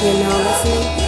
You're now listening